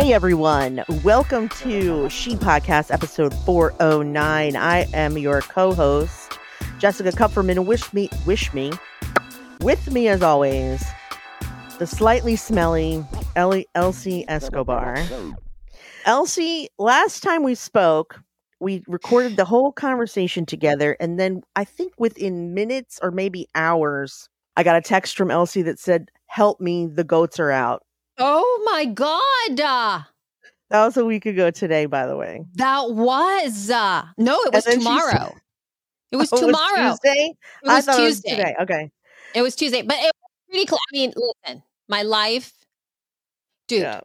Hey everyone, welcome to She Podcast episode 409. I am your co-host, Jessica Kupferman. Wish me, wish me, with me as always, the slightly smelly Ellie, Elsie Escobar. Elsie, last time we spoke, we recorded the whole conversation together, and then I think within minutes or maybe hours, I got a text from Elsie that said, "Help me, the goats are out." Oh my god. Uh, That was a week ago today, by the way. that was uh no, it was tomorrow. it was Oh, tomorrow. Tuesday. It was I thought Tuesday. it was today. Okay. It was Tuesday, but it was pretty close. I mean, listen, my life, dude. Yeah.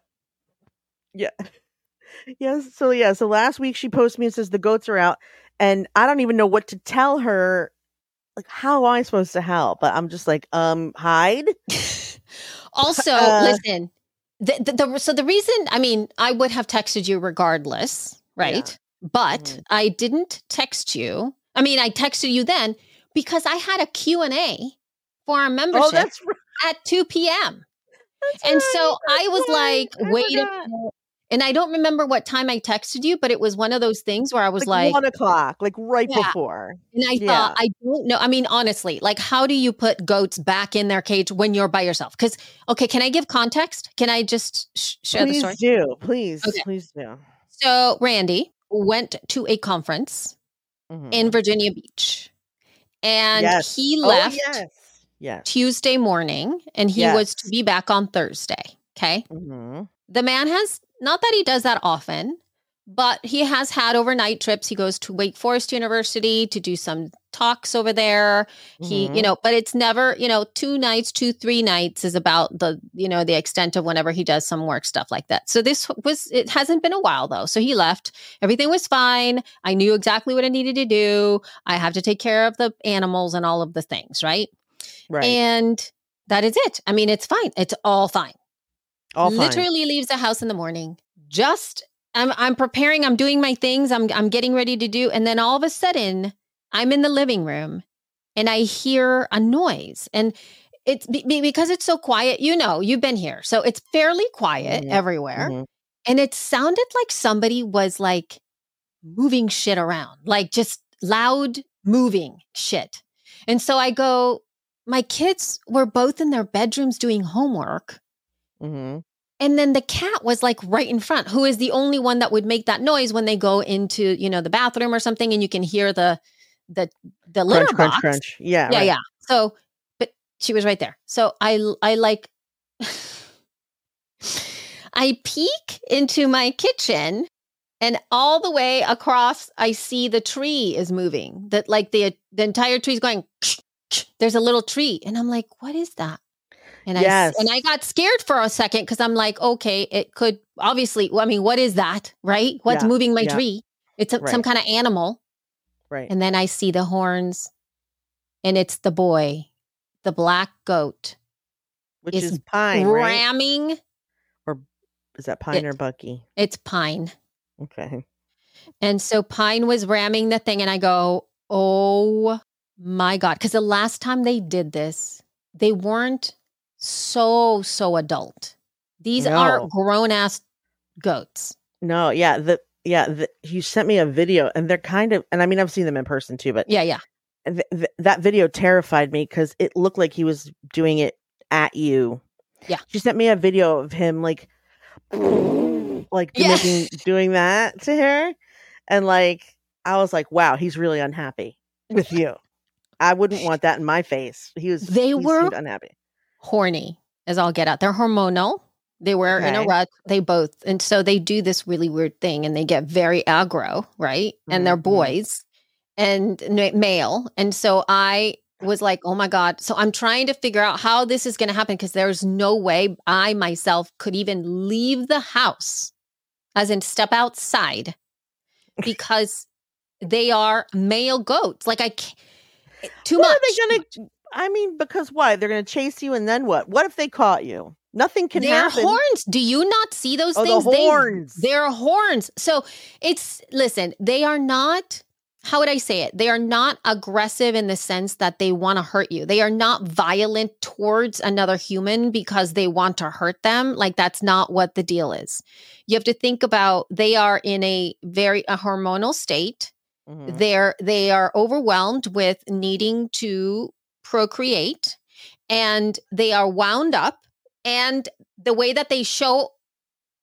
Yeah. Yes. So yeah. So last week she posted me and says the goats are out, and I don't even know what to tell her. Like, how am I supposed to help? But I'm just like, um, hide. also, Uh, listen, the, the, the so the reason, I mean, I would have texted you regardless, right? But Mhm. I didn't text you. I mean, I texted you then because I had a Q&A for our membership Oh, that's right. at 2 p.m. That's and so right, I was right. like, I wait a minute. And I don't remember what time I texted you, but it was one of those things where I was like, like, one o'clock, like right Yeah. before. and I yeah. thought, I don't know. I mean, honestly, like, how do you put goats back in their cage when you're by yourself? Because, okay, can I give context? Can I just sh- share the Please story? do. Please, Okay. please do. So, Randy went to a conference Mhm. in Virginia Beach, and Yes. he Oh, left yes. Yes. Tuesday morning, and he was to be back on Thursday. Okay. hmm the man has not that he does that often, but he has had overnight trips. He goes to Wake Forest University to do some talks over there. He, Mhm. you know, but it's never, you know, two nights, two, three nights is about the, you know, the extent of whenever he does some work stuff like that. So this was, it hasn't been a while though. So he left. Everything was fine. I knew exactly what I needed to do. I have to take care of the animals and all of the things, right? Right. And that is it. I mean, it's fine. It's all fine All fine. literally leaves the house in the morning just I'm I'm preparing I'm doing my things I'm I'm getting ready to do and then all of a sudden I'm in the living room and I hear a noise and it's be, be- because it's so quiet you know you've been here so it's fairly quiet Mhm. everywhere Mhm. and it sounded like somebody was like moving shit around like just loud moving shit and so I go my kids were both in their bedrooms doing homework Mhm. and then the cat was like right in front, who is the only one that would make that noise when they go into, you know, the bathroom or something and you can hear the the the litter Crunch, crunch, box. crunch. Yeah. Yeah, right. yeah. So, but she was right there. So I I like I peek into my kitchen and all the way across I see the tree is moving. That like the the entire tree is going there's a little tree and I'm like, "What is that?" And I Yes. s- and I got scared for a second because I'm like, okay, it could obviously. I mean, what is that? Right? What's Yeah, moving my yeah. tree? It's a, some kind of animal. Right. And then I see the horns, and it's the boy, the black goat, Which is is pine, right? ramming. Or is that Pine it- or Bucky? It's Pine, Okay. and so Pine was ramming the thing, and I go, oh my god, because the last time they did this, they weren't so so adult. These are No. grown ass goats. No, yeah, the yeah, the, you sent me a video, and they're kind of, and I mean, I've seen them in person too, but Yeah, yeah. th- th- that video terrified me because it looked like he was doing it at you. Yeah. she sent me a video of him like, like Yeah. making doing that to her, and like I was like, wow, he's really unhappy with you. I wouldn't want that in my face. He was. They he were- unhappy. horny as all get out. They're hormonal. They were in a Okay. rut. They both, and so they do this really weird thing, and they get very aggro, right? And they're Mhm. boys and male, and so I was like, oh my god. So I'm trying to figure out how this is going to happen because there's no way I myself could even leave the house, as in step outside, because they are male goats. Like I, can't, too what much. are they gonna? I mean, because why? They're gonna chase you, and then what? What if they caught you? Nothing can They're happen. horns. Do you not see those Oh, things? the horns. They, they're horns. So it's listen. They are not how would I say it? They are not aggressive in the sense that they want to hurt you. They are not violent towards another human because they want to hurt them. Like that's not what the deal is. You have to think about they are in a very a hormonal state. Mhm. They're they are overwhelmed with needing to procreate and they are wound up and the way that they show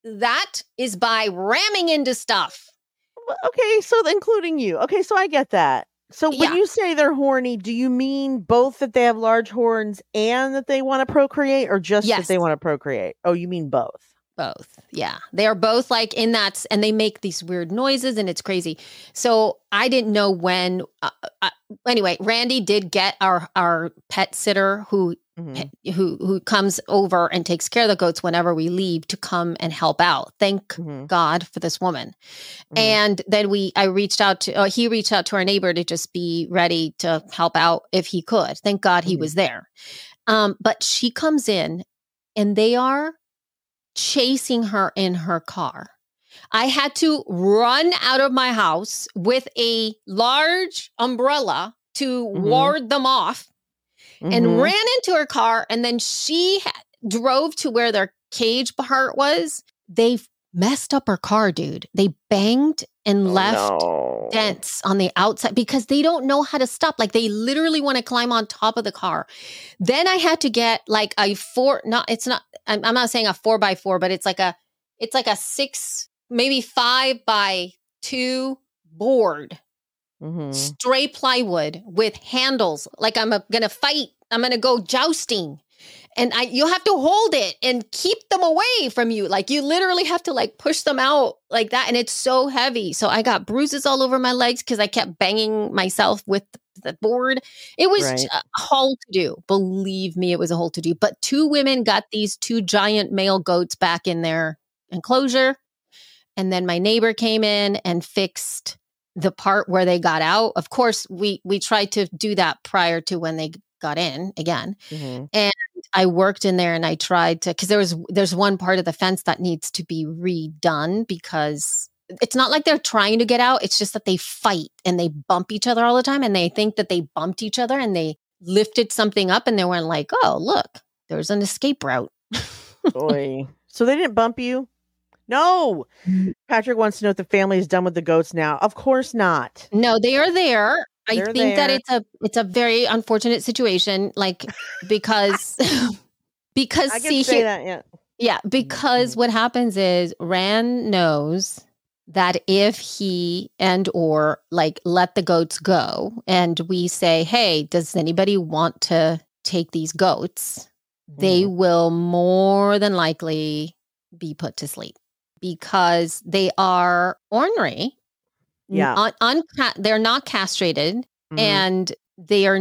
that is by ramming into stuff. Okay, so including you. Okay, so I get that. So when Yeah. you say they're horny, do you mean both that they have large horns and that they want to procreate, or just that they want to procreate? Oh, you mean both? Both. Yeah. They are both like in that, and they make these weird noises and it's crazy. So I didn't know when. Uh, uh, anyway, Randy did get our our pet sitter who Mhm. who who comes over and takes care of the goats whenever we leave to come and help out. Thank Mhm. God for this woman. Mhm. And then we, I reached out to, uh, he reached out to our neighbor to just be ready to help out if he could. Thank God he Mhm. was there. Um, but she comes in and they are chasing her in her car. I had to run out of my house with a large umbrella to Mhm. ward them off and Mhm. ran into her car. And then she ha- drove to where their cage part was. They messed up her car, dude. They banged and Oh, left no. dents on the outside because they don't know how to stop. Like they literally want to climb on top of the car. Then I had to get like a four, not, it's not, I'm, I'm not saying a four by four, but it's like a, it's like a six, maybe five by two board Mhm. straight plywood with handles. Like i'm a, gonna fight i'm gonna go jousting. And i you have to hold it and keep them away from you. Like you literally have to like push them out like that and it's so heavy. So i got bruises all over my legs because i kept banging myself with the board. It was Right. a whole to do believe me it was a whole to do but two women got these two giant male goats back in their enclosure and then my neighbor came in and fixed the part where they got out of course we we tried to do that prior to when they got in again Mhm. i worked in there and i tried to because there was there's one part of the fence that needs to be redone because it's not like they're trying to get out it's just that they fight and they bump each other all the time and they think that they bumped each other and they lifted something up and they weren't like oh look there's an escape route Oy. So they didn't bump you? No. Patrick wants to know if the family is done with the goats now. Of course not. No, they are there. I They're think that it's a it's a very unfortunate situation, like because because I see here, that. Yeah. yeah, because Mhm. what happens is Rand knows that if he and or like let the goats go and we say, "Hey, does anybody want to take these goats?" they Mhm. will more than likely be put to sleep because they are ornery. Yeah. Un- unca- they're not castrated Mhm. and they are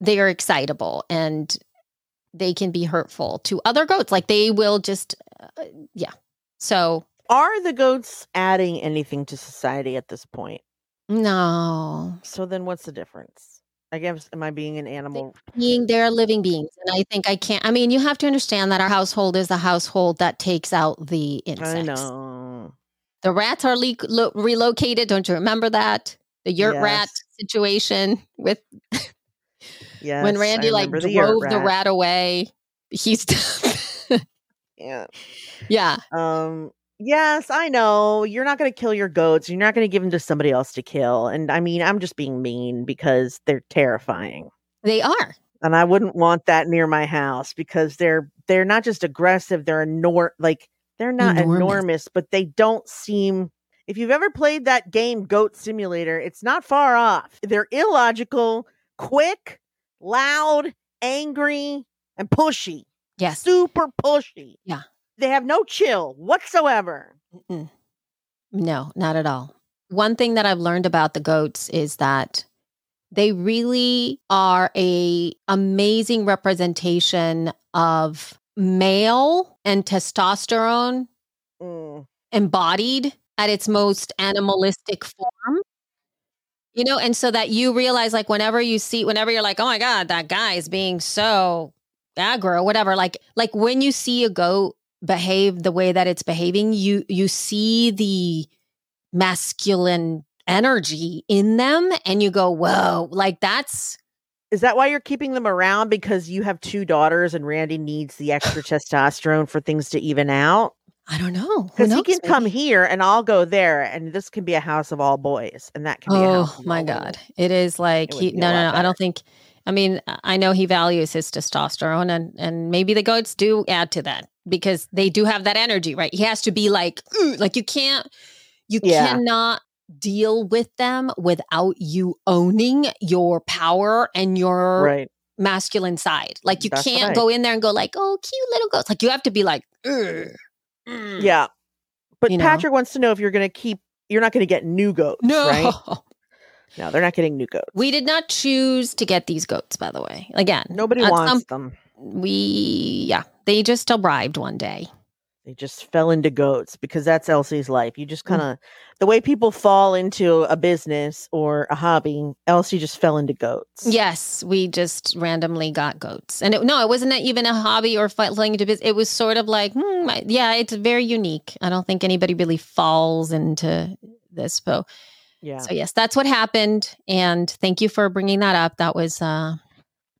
they are excitable and they can be hurtful to other goats like they will just uh, yeah so Are the goats adding anything to society at this point? no So then what's the difference? I guess am I being an animal? being they're living beings and i think i can't i mean you have to understand that our household is the household that takes out the insects I know. the rats are le- lo- relocated don't you remember that the yurt rat situation with Yes. when randy like the drove the rat away he's Yeah. yeah Um yes, I know. You're not going to kill your goats. You're not going to give them to somebody else to kill. And I mean, I'm just being mean because they're terrifying. they are And I wouldn't want that near my house because they're they're not just aggressive, they're enor- like they're not Enormous. enormous, but they don't seem if you've ever played that game Goat Simulator, it's not far off. They're illogical, quick, loud, angry, and pushy. yes Super pushy. Yeah. They have no chill whatsoever. Mm-mm. No, not at all. One thing that I've learned about the goats is that they really are a amazing representation of male and testosterone Mm. embodied at its most animalistic form. You know, and so that you realize like whenever you see whenever you're like, "Oh my god, that guy is being so aggro," whatever, like like when you see a goat behave the way that it's behaving, you you see the masculine energy in them and you go, whoa, like that's Is that why you're keeping them around? Because you have two daughters and Randy needs the extra testosterone for things to even out? I don't know. Because he can come here and I'll go there, and this can be a house of all boys, and that can be a oh house Oh my God. women. It is like It he no no no. I don't think I mean, I know he values his testosterone and and maybe the goats do add to that because they do have that energy, right? He has to be like "Ugh," like you can't you Yeah. cannot deal with them without you owning your power and your Right. masculine side. Like you That's can't right. go in there and go like, "Oh, cute little goats." Like you have to be like, "Ugh, mm." Yeah. But You know? Patrick wants to know if you're going to keep, you're not going to get new goats, No. right? No, they're not getting new goats. We did not choose to get these goats, by the way. Again, Nobody wants some- them. we yeah, they just arrived one day. They just fell into goats because that's Elsie's life. You just Mm. kind of, the way people fall into a business or a hobby, Elsie just fell into goats. Yes, we just randomly got goats, and it, no, it wasn't even a hobby or falling into business. It was sort of like, hmm, yeah, it's very unique. I don't think anybody really falls into this. So, Yeah. so yes, that's what happened, and thank you for bringing that up. That was uh,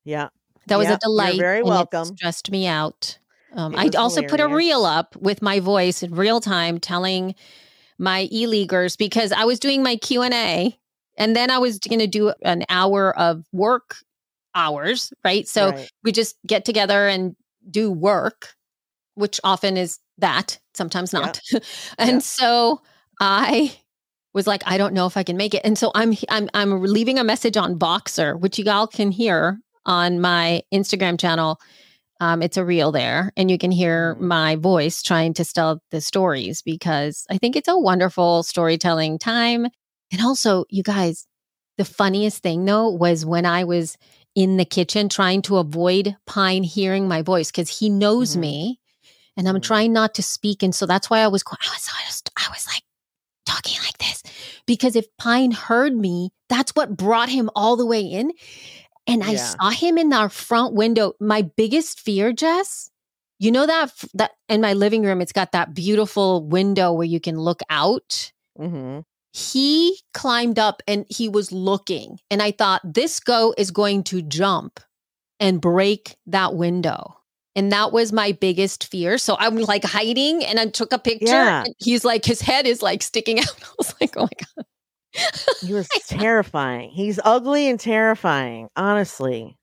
Yeah. that was Yep, a you're delight. very and it welcome. stressed me out. Um, I also put a reel up with my voice in real time, telling my e-leaguers because I was doing my Q and A, and then I was going to do an hour of work hours, right? So Right. we just get together and do work, which often is that, sometimes Yeah. not. and Yeah. so I was like, I don't know if I can make it. And so I'm I'm I'm leaving a message on Voxer, which you all can hear on my Instagram channel. Um, it's a reel there, and you can hear Mhm. my voice trying to tell the stories because I think it's a wonderful storytelling time. And also, you guys, the funniest thing though was when I was in the kitchen trying to avoid Pine hearing my voice because he knows Mhm. me, and I'm Mhm. trying not to speak, and so that's why I was I was I was, I was like talking like this because if Pine heard me, that's what brought him all the way in. And I Yeah. saw him in our front window. My biggest fear, Jess, you know that that in my living room, it's got that beautiful window where you can look out. hmm He climbed up and he was looking, and I thought this goat is going to jump and break that window. And that was my biggest fear. So I'm like hiding and I took a picture. Yeah. And he's like, his head is like sticking out. I was like, oh my God. He was terrifying. He's ugly and terrifying. Honestly,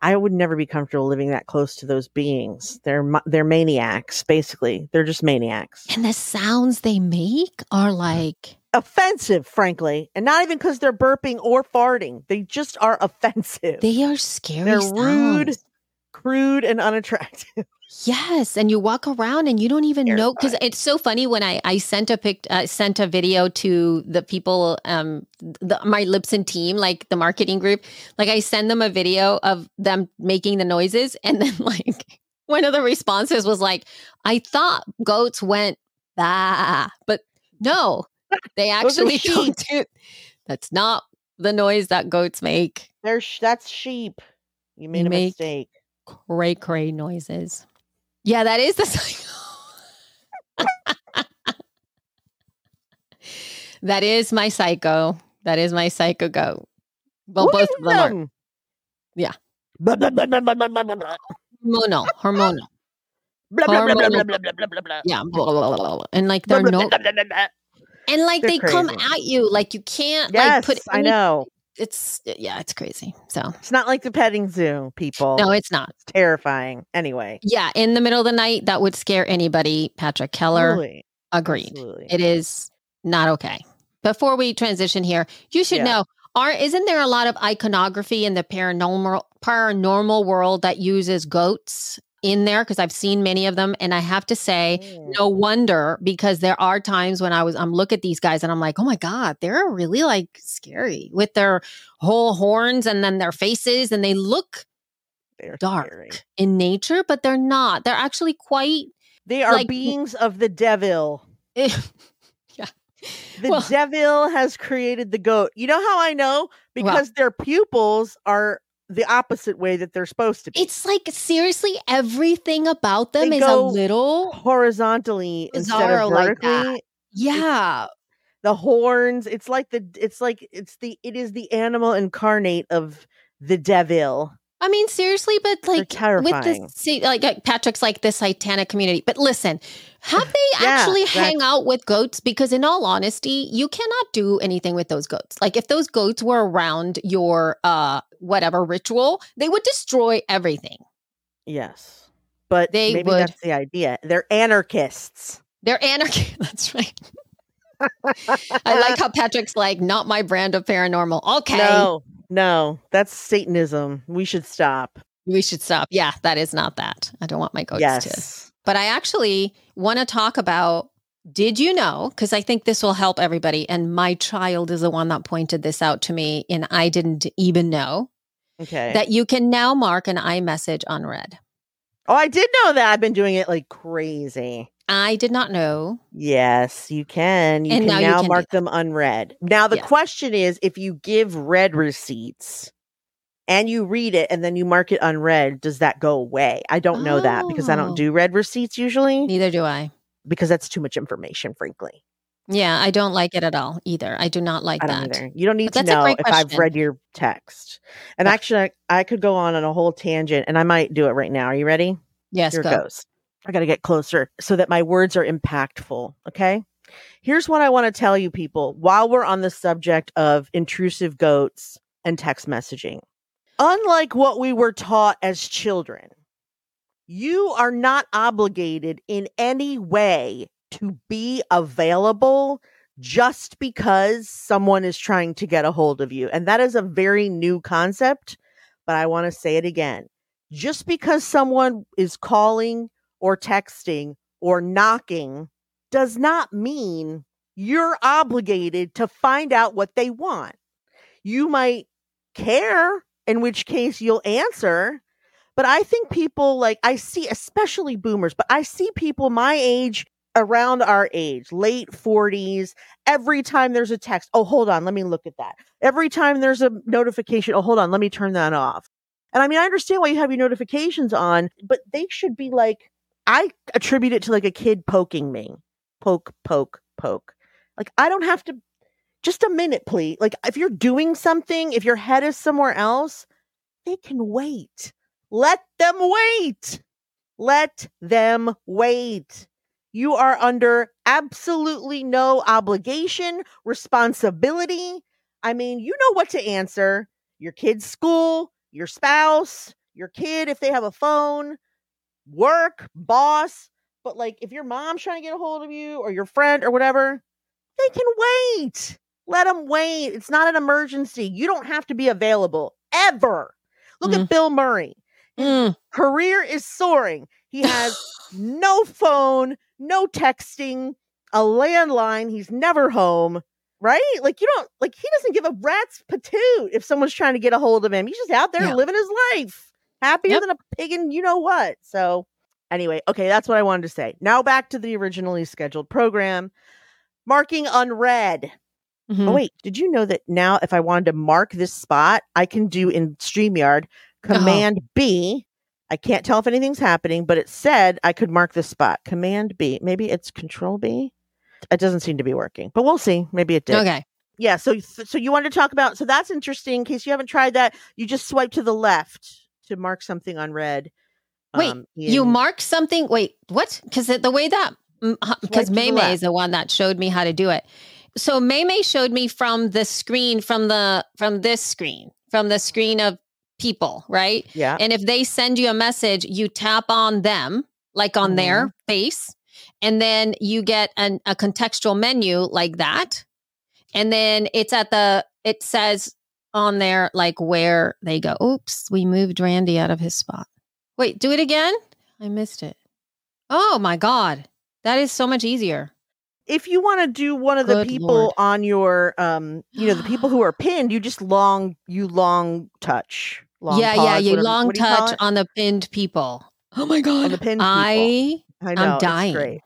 I would never be comfortable living that close to those beings. They're they're maniacs. Basically, they're just maniacs. And the sounds they make are like, Offensive, frankly, and not even because they're burping or farting. They just are offensive. they are scary. They're rude. Crude, and unattractive. Yes, and you walk around and you don't even know because it's so funny when I I sent a pic uh, sent a video to the people um the, my Libsyn team like the marketing group like I send them a video of them making the noises and then like one of the responses was like I thought goats went bah but no they actually don't do that's not the noise that goats make They're sh- that's sheep. You made a make- mistake. Cray cray noises. Yeah, that is the psycho. that is my psycho. That is my psycho goat. Well, Look both of them are. Yeah. Hormonal. Hormonal. Blah, blah, blah, blah, blah, blah, blah, blah, blah. Yeah. blah, blah, blah, blah. And like they're no and like They're they come at you. Like you can't Yes, like put I know. It's yeah, it's crazy. So It's not like the petting zoo, people. no, it's not. It's terrifying. Anyway, Yeah, in the middle of the night, that would scare anybody. Patrick Keller Totally. agreed. Absolutely. It is not okay. Before we transition here, you should Yeah. know are isn't there a lot of iconography in the paranormal paranormal world that uses goats in there because I've seen many of them and I have to say Mm. no wonder because there are times when I was I'm look at these guys and I'm like, "Oh my god, they're really like scary with their whole horns and then their faces and they look They're dark scary. in nature, but they're not. They're actually quite They are like- beings of the devil. Yeah. The Well- devil has created the goat. You know how I know? Well- Because their pupils are the opposite way that they're supposed to be. It's like seriously everything about them They is a little horizontally instead of like that. vertically. yeah. the horns. It's like the it's like it's the it is the animal incarnate of the devil. I mean, seriously, but like with the like Patrick's like the satanic community. But listen, have they Yeah, actually hang out with goats? Because in all honesty, you cannot do anything with those goats. Like if those goats were around your uh whatever ritual, they would destroy everything. Yes. But They maybe would- that's the idea. They're anarchists. They're anarchy. That's right. I like how Patrick's like, not my brand of paranormal. Okay. No, no, that's Satanism. We should stop. We should stop. Yeah, that is not that. I don't want my goats to. But I actually want to talk about did you know? Because I think this will help everybody. And my child is the one that pointed this out to me, and I didn't even know Okay. that you can now mark an iMessage unread. oh, I did know that. I've been doing it like crazy. I did not know. Yes, you can. You And can now now, can mark them unread. Now the Yes. question is if you give read receipts and you read it and then you mark it unread, does that go away? I don't know that because I Oh. don't do read receipts usually Neither do I. because that's too much information, frankly. Yeah, I don't like it at all either. I do not like I don't that. either. You don't need to know if I've read your text. And Yeah. actually, I, I could go on on a whole tangent and I might do it right now. Are you ready? Yes, Here go. it goes. I got to get closer so that my words are impactful. Okay. Here's what I want to tell you, people, while we're on the subject of intrusive goats and text messaging. Unlike what we were taught as children, you are not obligated in any way to be available just because someone is trying to get a hold of you. And that is a very new concept, but I want to say it again. Just because someone is calling or texting or knocking does not mean you're obligated to find out what they want. You might care, in which case you'll answer. But I think people like, I see, especially boomers, but I see people my age, around our age, late 40s, every time there's a text, oh, hold on, let me look at that. Every time there's a notification, oh, hold on, let me turn that off. And I mean, I understand why you have your notifications on, but they should be like, I attribute it to like a kid poking me. Poke, poke, poke. Like, I don't have to, just a minute, please. Like, if you're doing something, if your head is somewhere else, they can wait. Let them wait. Let them wait. You are under absolutely no obligation, responsibility. I mean, you know what to answer your kid's school, your spouse, your kid, if they have a phone, work, boss. But like, if your mom's trying to get a hold of you or your friend or whatever, they can wait. Let them wait. It's not an emergency. You don't have to be available ever. Look Mm. at Bill Murray Mm, career is soaring. He has no phone, no texting, a landline. He's never home, right? Like you don't like he doesn't give a rat's patoot if someone's trying to get a hold of him. He's just out there Yeah. living his life, happier Yep. than a pig and you know what. So anyway, okay, that's what I wanted to say. Now back to the originally scheduled program. Marking unread. mhm. Oh wait, did you know that now if I wanted to mark this spot, I can do in StreamYard Oh. Command B. I can't tell if anything's happening, but it said I could mark this spot. Command B. Maybe it's Control B. It doesn't seem to be working, but we'll see. Maybe it did. Okay. Yeah. So, so you wanted to talk about? So that's interesting. In case you haven't tried that, you just swipe to the left to mark something on red. Wait, um, You mark something. Wait, what? Because the way that because May May is the one that showed me how to do it. So May May showed me from the screen from the from this screen from the screen of people, right? Yeah. And if they send you a message, you tap on them, like on their Mm-hmm. face, and then you get an, a contextual menu like that. And then it's at the, it says on there, like where they go. Oops, we moved Randy out of his spot. Wait, do it again? I missed it. Oh my God. That is so much easier. if you want to do one of the people Lord. on your um you know the people who are pinned you just long you long touch long yeah, yeah. You whatever- long what you touch on the pinned people. Oh my God. on the pinned people I i know dying it's great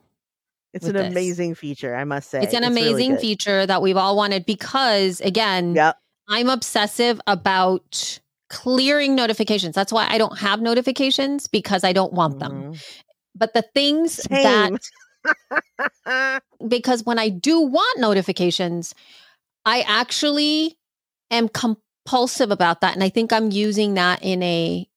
it's an this. amazing feature i must say It's an really amazing good. feature that we've all wanted because, again, yep I'm obsessive about clearing notifications. That's why I don't have notifications because I don't want them. Mhm. But the things Same. that because when I do want notifications, I actually am compulsive about that. And I think I'm using that in a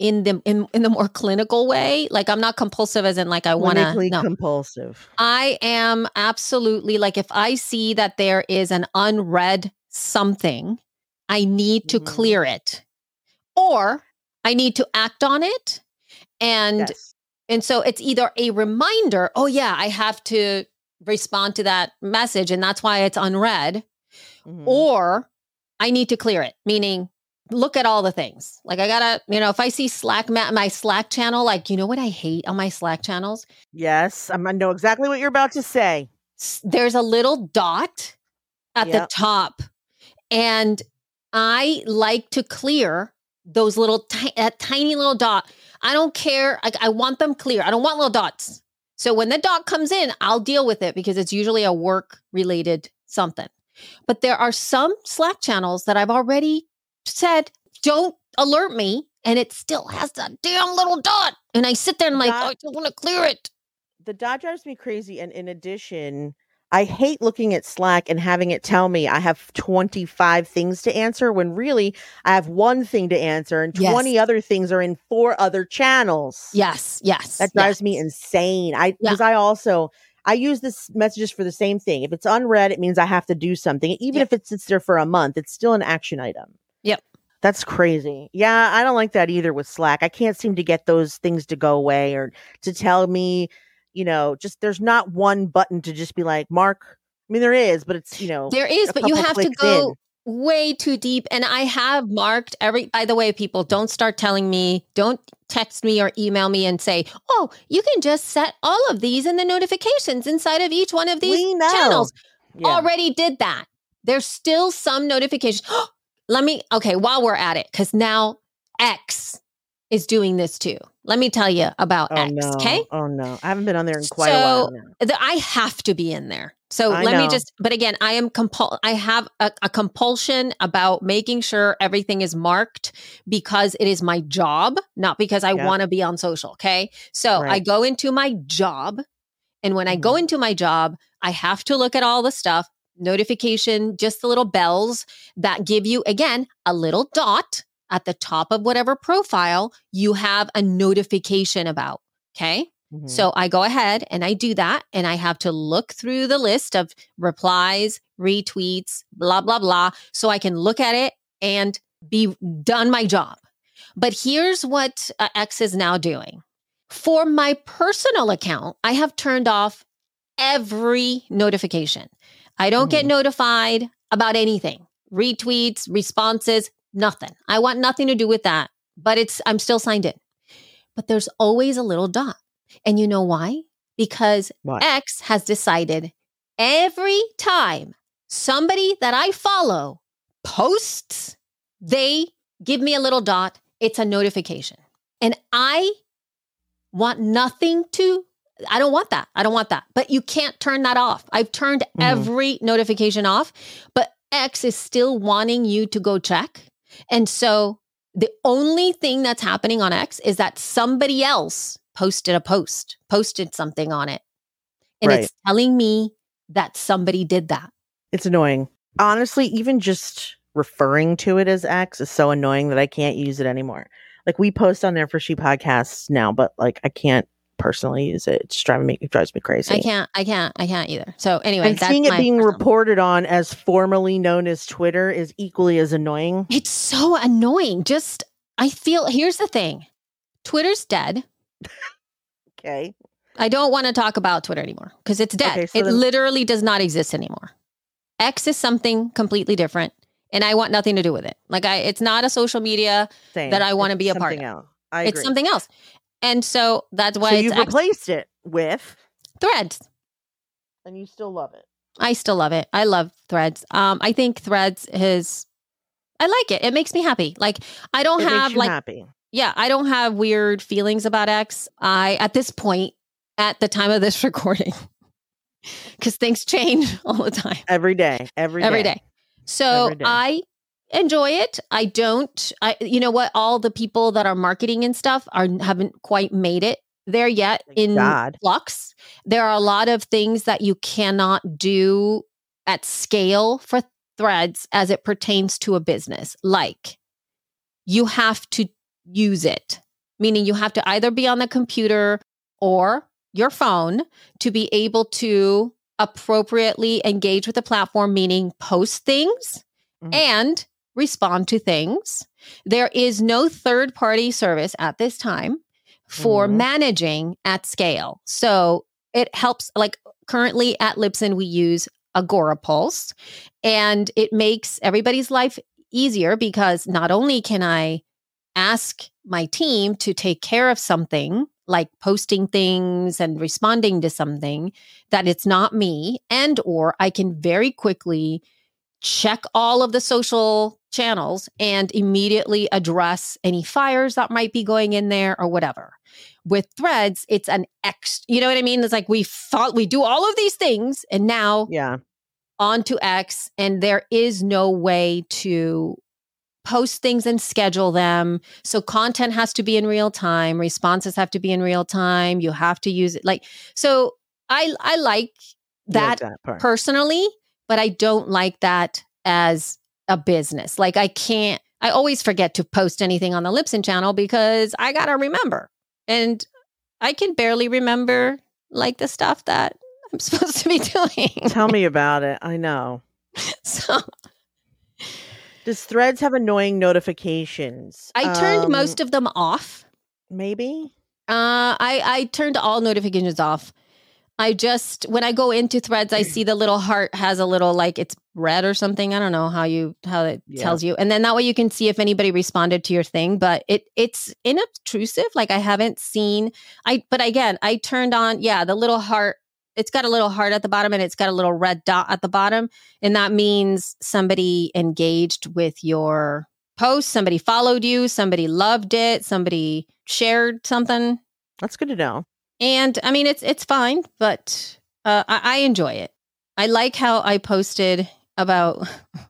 in the in, in the more clinical way. Like I'm not compulsive as in like I want to no. compulsive. I am absolutely like if I see that there is an unread something, I need to mm-hmm. clear it. Or I need to act on it. And yes. and so it's either a reminder, oh yeah, I have to respond to that message and that's why it's unread. Mm-hmm. Or I need to clear it, meaning look at all the things. Like I gotta, you know, if I see Slack my Slack channel, like you know what I hate on my Slack channels? Yes, I'm, I know exactly what you're about to say. There's a little dot at yep. the top, and I like to clear those little t- that tiny little dot. I don't care. Like I want them clear. I don't want little dots. So when the dot comes in, I'll deal with it because it's usually a work related something. But there are some Slack channels that I've already said, don't alert me. And it still has that damn little dot. And I sit there and I'm like, oh, I just want to clear it. The dot drives me crazy. And in addition, I hate looking at Slack and having it tell me I have 25 things to answer when really I have one thing to answer and 20 yes. other things are in four other channels. Yes, yes. That drives yes. me insane. I because yeah. I also I use this messages for the same thing. If it's unread, it means I have to do something. Even yep. if it sits there for a month, it's still an action item. Yep. That's crazy. Yeah, I don't like that either with Slack. I can't seem to get those things to go away or to tell me, you know, just there's not one button to just be like, Mark. I mean, there is, but it's, you know, there is, but you have to go in. way too deep. And I have marked every, by the way, people don't start telling me, don't text me or email me and say, oh, you can just set all of these in the notifications inside of each one of these channels. Yeah. Already did that. There's still some notifications. let me, okay, while we're at it, because now X is doing this too. Let me tell you about oh, X. No. Okay. Oh no, I haven't been on there in quite so, a while now. I have to be in there. So I let know. me just. But again, I am compul. I have a, a, compulsion about making sure everything is marked because it is my job, not because I yep. want to be on social. Okay. So right. I go into my job, and when mm-hmm. I go mm-hmm. into my job, I have to look at all the stuff notification, just the little bells that give you, again, a little dot at the top of whatever profile you have a notification about. Okay. Mm-hmm. So I go ahead and I do that. And I have to look through the list of replies, retweets, blah, blah, blah. So I can look at it and be done my job. But here's what uh, X is now doing. For my personal account, I have turned off every notification. I don't mm-hmm. get notified about anything retweets, responses, nothing. I want nothing to do with that, but it's, I'm still signed in. But there's always a little dot. And you know why? Because? X has decided every time somebody that I follow posts, they give me a little dot. It's a notification. And I want nothing to I don't want that. I don't want that. But you can't turn that off. I've turned mm-hmm. every notification off, but X is still wanting you to go check. And so the only thing that's happening on X is that somebody else posted a post, posted something on it. And right. it's telling me that somebody did that. It's annoying. Honestly, even just referring to it as X is so annoying that I can't use it anymore. Like we post on there for She Podcasts now, but like I can't personally use it. It's driving me it drives me crazy. I can't I can't I can't either. So anyway, and seeing it being personal. reported on as formerly known as Twitter is equally as annoying. It's so annoying. Just I feel here's the thing. Twitter's dead. okay. I don't want to talk about Twitter anymore because it's dead. Okay, so it then- literally does not exist anymore. X is something completely different and I want nothing to do with it. Like I it's not a social media Same. that I want to be a part of. It's something else. And so that's why so you've replaced it with threads. And you still love it. I still love it. I love threads. Um, I think threads is I like it. It makes me happy. Like I don't it have like happy. Yeah, I don't have weird feelings about X. I at this point, at the time of this recording, because things change all the time. Every day. Every day. Every day. So every day. I enjoy it. I don't. I you know what? All the people that are marketing and stuff are haven't quite made it there yet Thank in God. flux. There are a lot of things that you cannot do at scale for threads as it pertains to a business. Like you have to use it, meaning you have to either be on the computer or your phone to be able to appropriately engage with the platform, meaning post things Mhm. and respond to things. There is no third party service at this time for Mhm. managing at scale. So it helps, like currently at Libsyn, we use Agorapulse, and it makes everybody's life easier because not only can I ask my team to take care of something like posting things and responding to something that it's not me and or I can very quickly check all of the social channels and immediately address any fires that might be going in there or whatever. With threads, it's an X, you know what I mean? It's like we thought we do all of these things and now Yeah. onto X, and there is no way to post things and schedule them. So content has to be in real time, responses have to be in real time. You have to use it like so I I like You like that that personally, but I don't like that as a business. Like I can't I always forget to post anything on the Libsyn channel because I got to remember. And I can barely remember like the stuff that I'm supposed to be doing. Tell me about it. I know. so Does Threads have annoying notifications? I turned Um, most of them off. maybe. Uh, I I turned all notifications off. I just when I go into Threads, I see the little heart has a little like it's red or something. I don't know how you how it Yeah. tells you, and then that way you can see if anybody responded to your thing. But it it's inobtrusive. Like I haven't seen. I but again, I turned on yeah the little heart. It's got a little heart at the bottom and it's got a little red dot at the bottom, and that means somebody engaged with your post. Somebody followed you. Somebody loved it. Somebody shared something. That's good to know. And I mean, it's it's fine, but uh, I, I enjoy it. I like how I posted about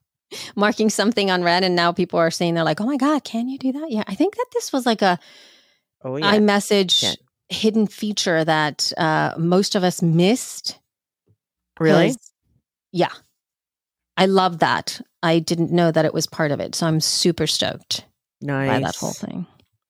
marking something on red, and now people are saying they're like, "Oh my god, can you do that?" Yeah, I think that this was like a Oh yeah. iMessage Yeah. hidden feature that uh, most of us missed. Really? Yeah, I love that. I didn't know that it was part of it, so I'm super stoked Nice. by that whole thing.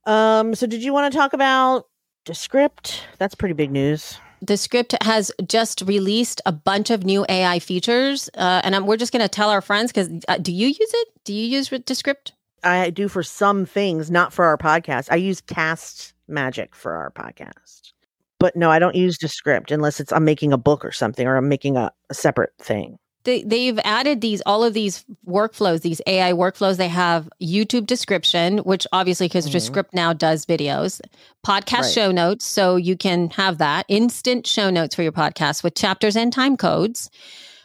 Um. So, did you want to talk about Descript? That's pretty big news. Descript has just released a bunch of new AI features, uh, and I'm, we're just going to tell our friends because uh, do you use it? Do you use Descript? I do for some things, not for our podcast. I use Cast Magic for our podcast. But no, I don't use Descript unless it's I'm making a book or something or I'm making a, a separate thing. They, they've added these all of these workflows, these AI workflows. They have YouTube description, which obviously because Mhm. Descript now does videos, podcast Right. show notes, so you can have that instant show notes for your podcast with chapters and time codes.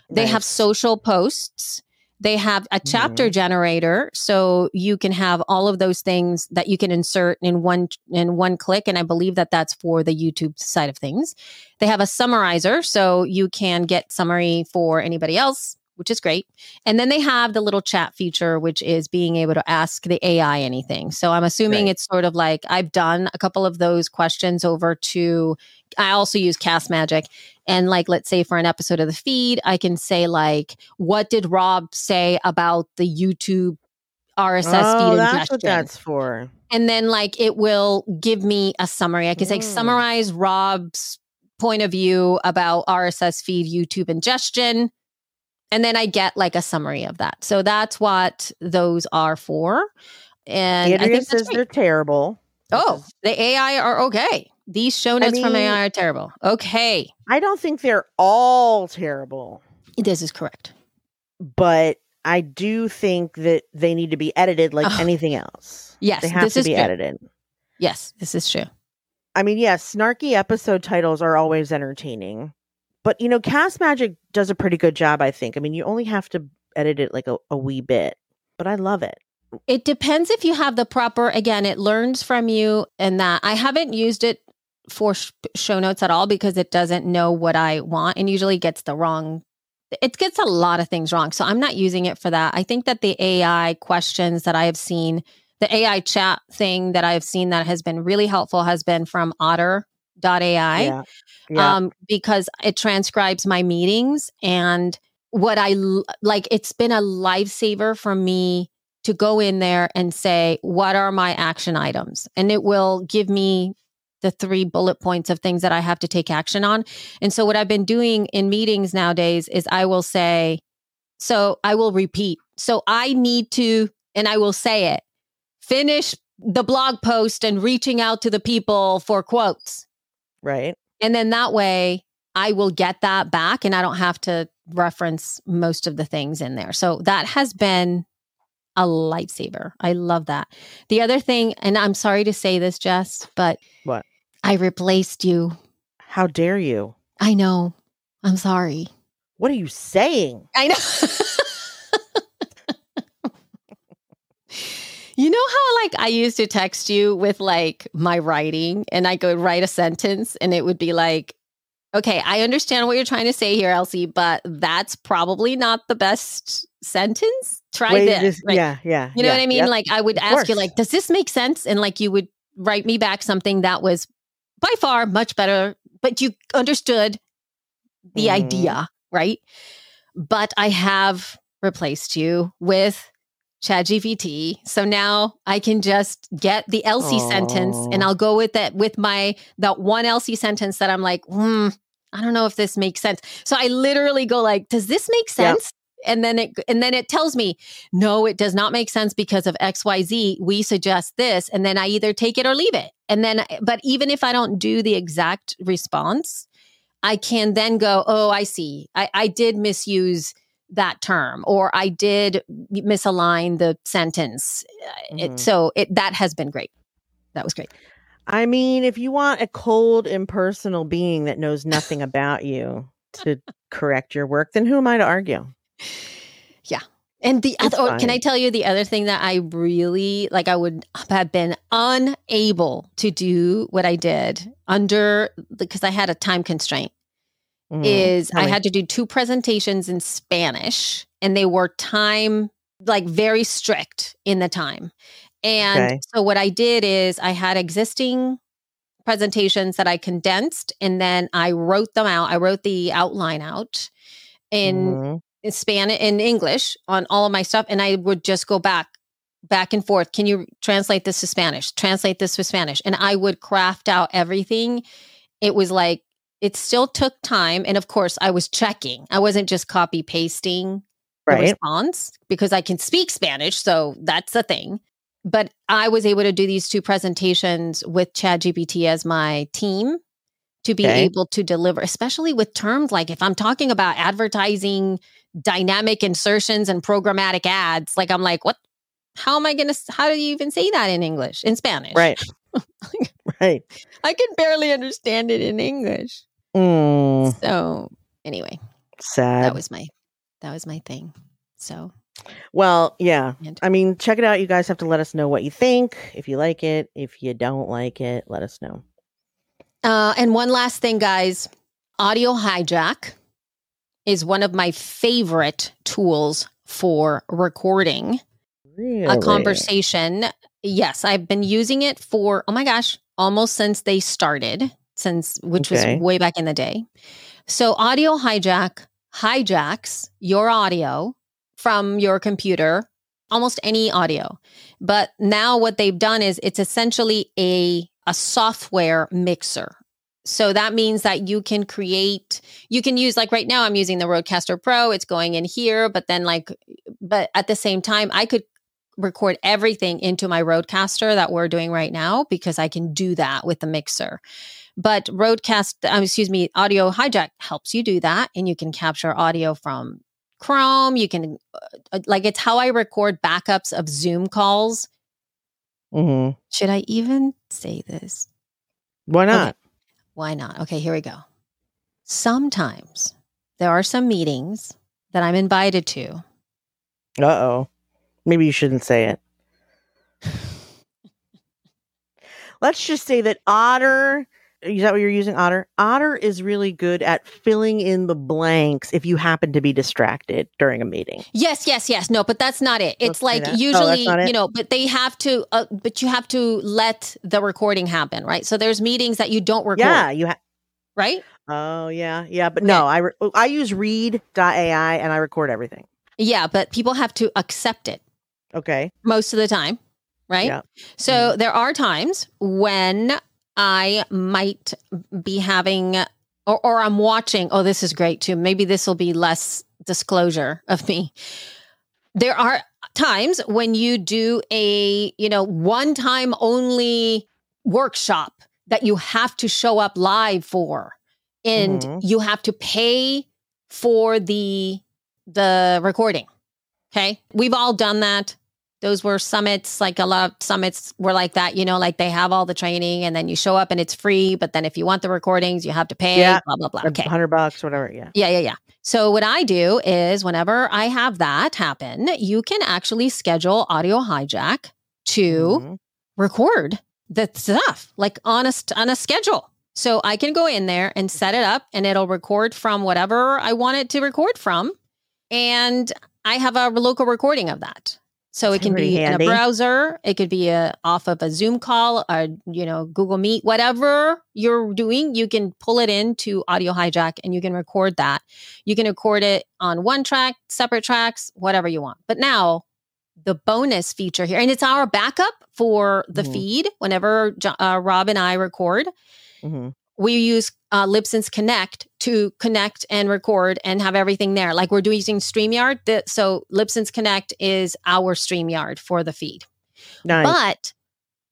They have social posts. They have a mm-hmm. chapter generator, so you can have all of those things that you can insert in one in one click. And I believe that that's for the YouTube side of things. They have a summarizer, so you can get summary for anybody else, which is great. And then they have the little chat feature, which is being able to ask the AI anything. So I'm assuming Right. it's sort of like I've done a couple of those questions over to. I also use Castmagic, and like let's say for an episode of the feed, I can say like, "What did Rob say about the YouTube RSS oh, feed that's ingestion?" what that's for. and then like it will give me a summary. I can say Mm. summarize Rob's point of view about RSS feed YouTube ingestion. And then I get like a summary of that. So that's what those are for. And I think says great. they're terrible. Oh, the AI are okay. These show notes from mean- AI are terrible. Okay. I don't think they're all terrible, This is correct. but I do think that they need to be edited like Oh. anything else. Yes, they have this to is be true. edited. Yes, this is true. I mean, yes, snarky episode titles are always entertaining, but you know, Castmagic does a pretty good job. I think. I mean, you only have to edit it like a, a wee bit, but I love it. It depends if you have the proper, again, it learns from you and that I haven't used it for sh- show notes at all because it doesn't know what I want and usually gets the wrong, it gets a lot of things wrong. So I'm not using it for that. I think that the AI questions that I have seen, the AI chat thing that I've seen that has been really helpful has been from Otter AI Yeah. Yeah. um, because it transcribes my meetings and what I like. It's been a lifesaver for me to go in there and say, what are my action items? And it will give me the three bullet points of things that I have to take action on. And so, what I've been doing in meetings nowadays is I will say, so I will repeat. So, I need to, and I will say it, finish the blog post and reaching out to the people for quotes. right. And then that way I will get that back and I don't have to reference most of the things in there. So that has been a lifesaver. I love that. The other thing, and I'm sorry to say this, Jess, but What? I replaced you. How dare you? I know. I'm sorry. What are you saying? I know. you know how like I used to text you with like my writing and I could write a sentence and it would be like, okay, I understand what you're trying to say here, Elsie, but that's probably not the best sentence. Try Wait, this. this- right? Yeah. Yeah. You know yeah, what I mean? yep. Like I would Of ask you, like, does this make sense? And like you would write me back something that was by far much better, but you understood the Mhm. idea, right? But I have replaced you with ChatGPT. So now I can just get the Elsie sentence and I'll go with that with my that one Elsie sentence that I'm like, hmm, I don't know if this makes sense. So I literally go like, does this make sense? And then it and then it tells me, no, it does not make sense because of XYZ. We suggest this. And then I either take it or leave it. And then but even if I don't do the exact response, I can then go, oh, I see. I, I did misuse that term or I did misalign the sentence. Mhm. It, so it that has been great. That was great. I mean, if you want a cold, impersonal being that knows nothing about you to correct your work, then who am I to argue? Yeah and the It's other, oh, can I tell you the other thing that I really like? I would have been unable to do what I did under because I had a time constraint. Mhm. Is I me. had to do two presentations in Spanish, and they were time like very strict in the time. And Okay. so what I did is I had existing presentations that I condensed, and then I wrote them out. I wrote the outline out in Mhm. in Spanish in English on all of my stuff and I would just go back back and forth can you translate this to Spanish translate this to Spanish and I would craft out everything it was like it still took time and of course I was checking I wasn't just copy pasting the right. response because I can speak Spanish so that's a thing but I was able to do these two presentations with ChatGPT as my team to be Okay. able to deliver especially with terms like if I'm talking about advertising dynamic insertions and programmatic ads like i'm like what how am i gonna how do you even say that in english in spanish Right. right. i can barely understand it in english Mm, so anyway sad. that was my that was my thing so well, yeah. And- I mean, check it out. You guys have to let us know what you think. If you like it, if you don't like it, let us know. uh and one last thing guys audio hijack is one of my favorite tools for recording Really? a conversation. Yes, I've been using it for oh my gosh, almost since they started, since which Okay. was way back in the day. So audio hijack hijacks your audio from your computer, almost any audio. But now what they've done is it's essentially a a software mixer. So that means that you can create you can use like right now I'm using the Rodecaster Pro, it's going in here, but then like but at the same time I could record everything into my Rodecaster that we're doing right now because I can do that with the mixer. But Roadcast, um, excuse me, Audio Hijack helps you do that, and you can capture audio from Chrome. You can, uh, like, it's how I record backups of Zoom calls. Mhm. Should I even say this? Why not? Why not? Okay, here we go. Sometimes there are some meetings that I'm invited to Uh oh. Maybe you shouldn't say it. Let's just say that Otter Is that what you're using, Otter? Otter is really good at filling in the blanks if you happen to be distracted during a meeting. Yes, yes, yes. No, but that's not it. It's Let's like. Oh, usually, it? you know, but they have to, uh, but you have to let the recording happen, right? So there's meetings that you don't record, Yeah, you have. right? Oh yeah, yeah, but Okay. no, I re- I use read.ai and I record everything. Yeah, but people have to accept it Okay. most of the time, right? Yeah. So there are times when I might be having, or, or I'm watching. Oh, this is great too. Maybe this will be less disclosure of me. There are times when you do a, you know, one time only workshop that you have to show up live for, and Mhm. you have to pay for the the recording. Okay. We've all done that. Those were summits, like a lot of summits were like that, you know, like they have all the training and then you show up and it's free. But then if you want the recordings, you have to pay, Yeah. blah, blah, blah. Okay. hundred bucks, whatever. Yeah. Yeah, yeah, yeah. So what I do is whenever I have that happen, you can actually schedule audio hijack to Mhm. record the stuff like on a on a schedule. So I can go in there and set it up and it'll record from whatever I want it to record from and I have a local recording of that. So it can pretty be in a browser, it could be a, off of a Zoom call, or you know, Google Meet, whatever you're doing, you can pull it into Audio Hijack and you can record that. You can record it on one track, separate tracks, whatever you want. But now the bonus feature here, and it's our backup for the Mhm. feed whenever uh, Rob and I record Mhm. We use uh, Libsyn's Connect to connect and record and have everything there. Like we're doing using StreamYard. So Libsyn's Connect is our StreamYard for the feed. Nice. But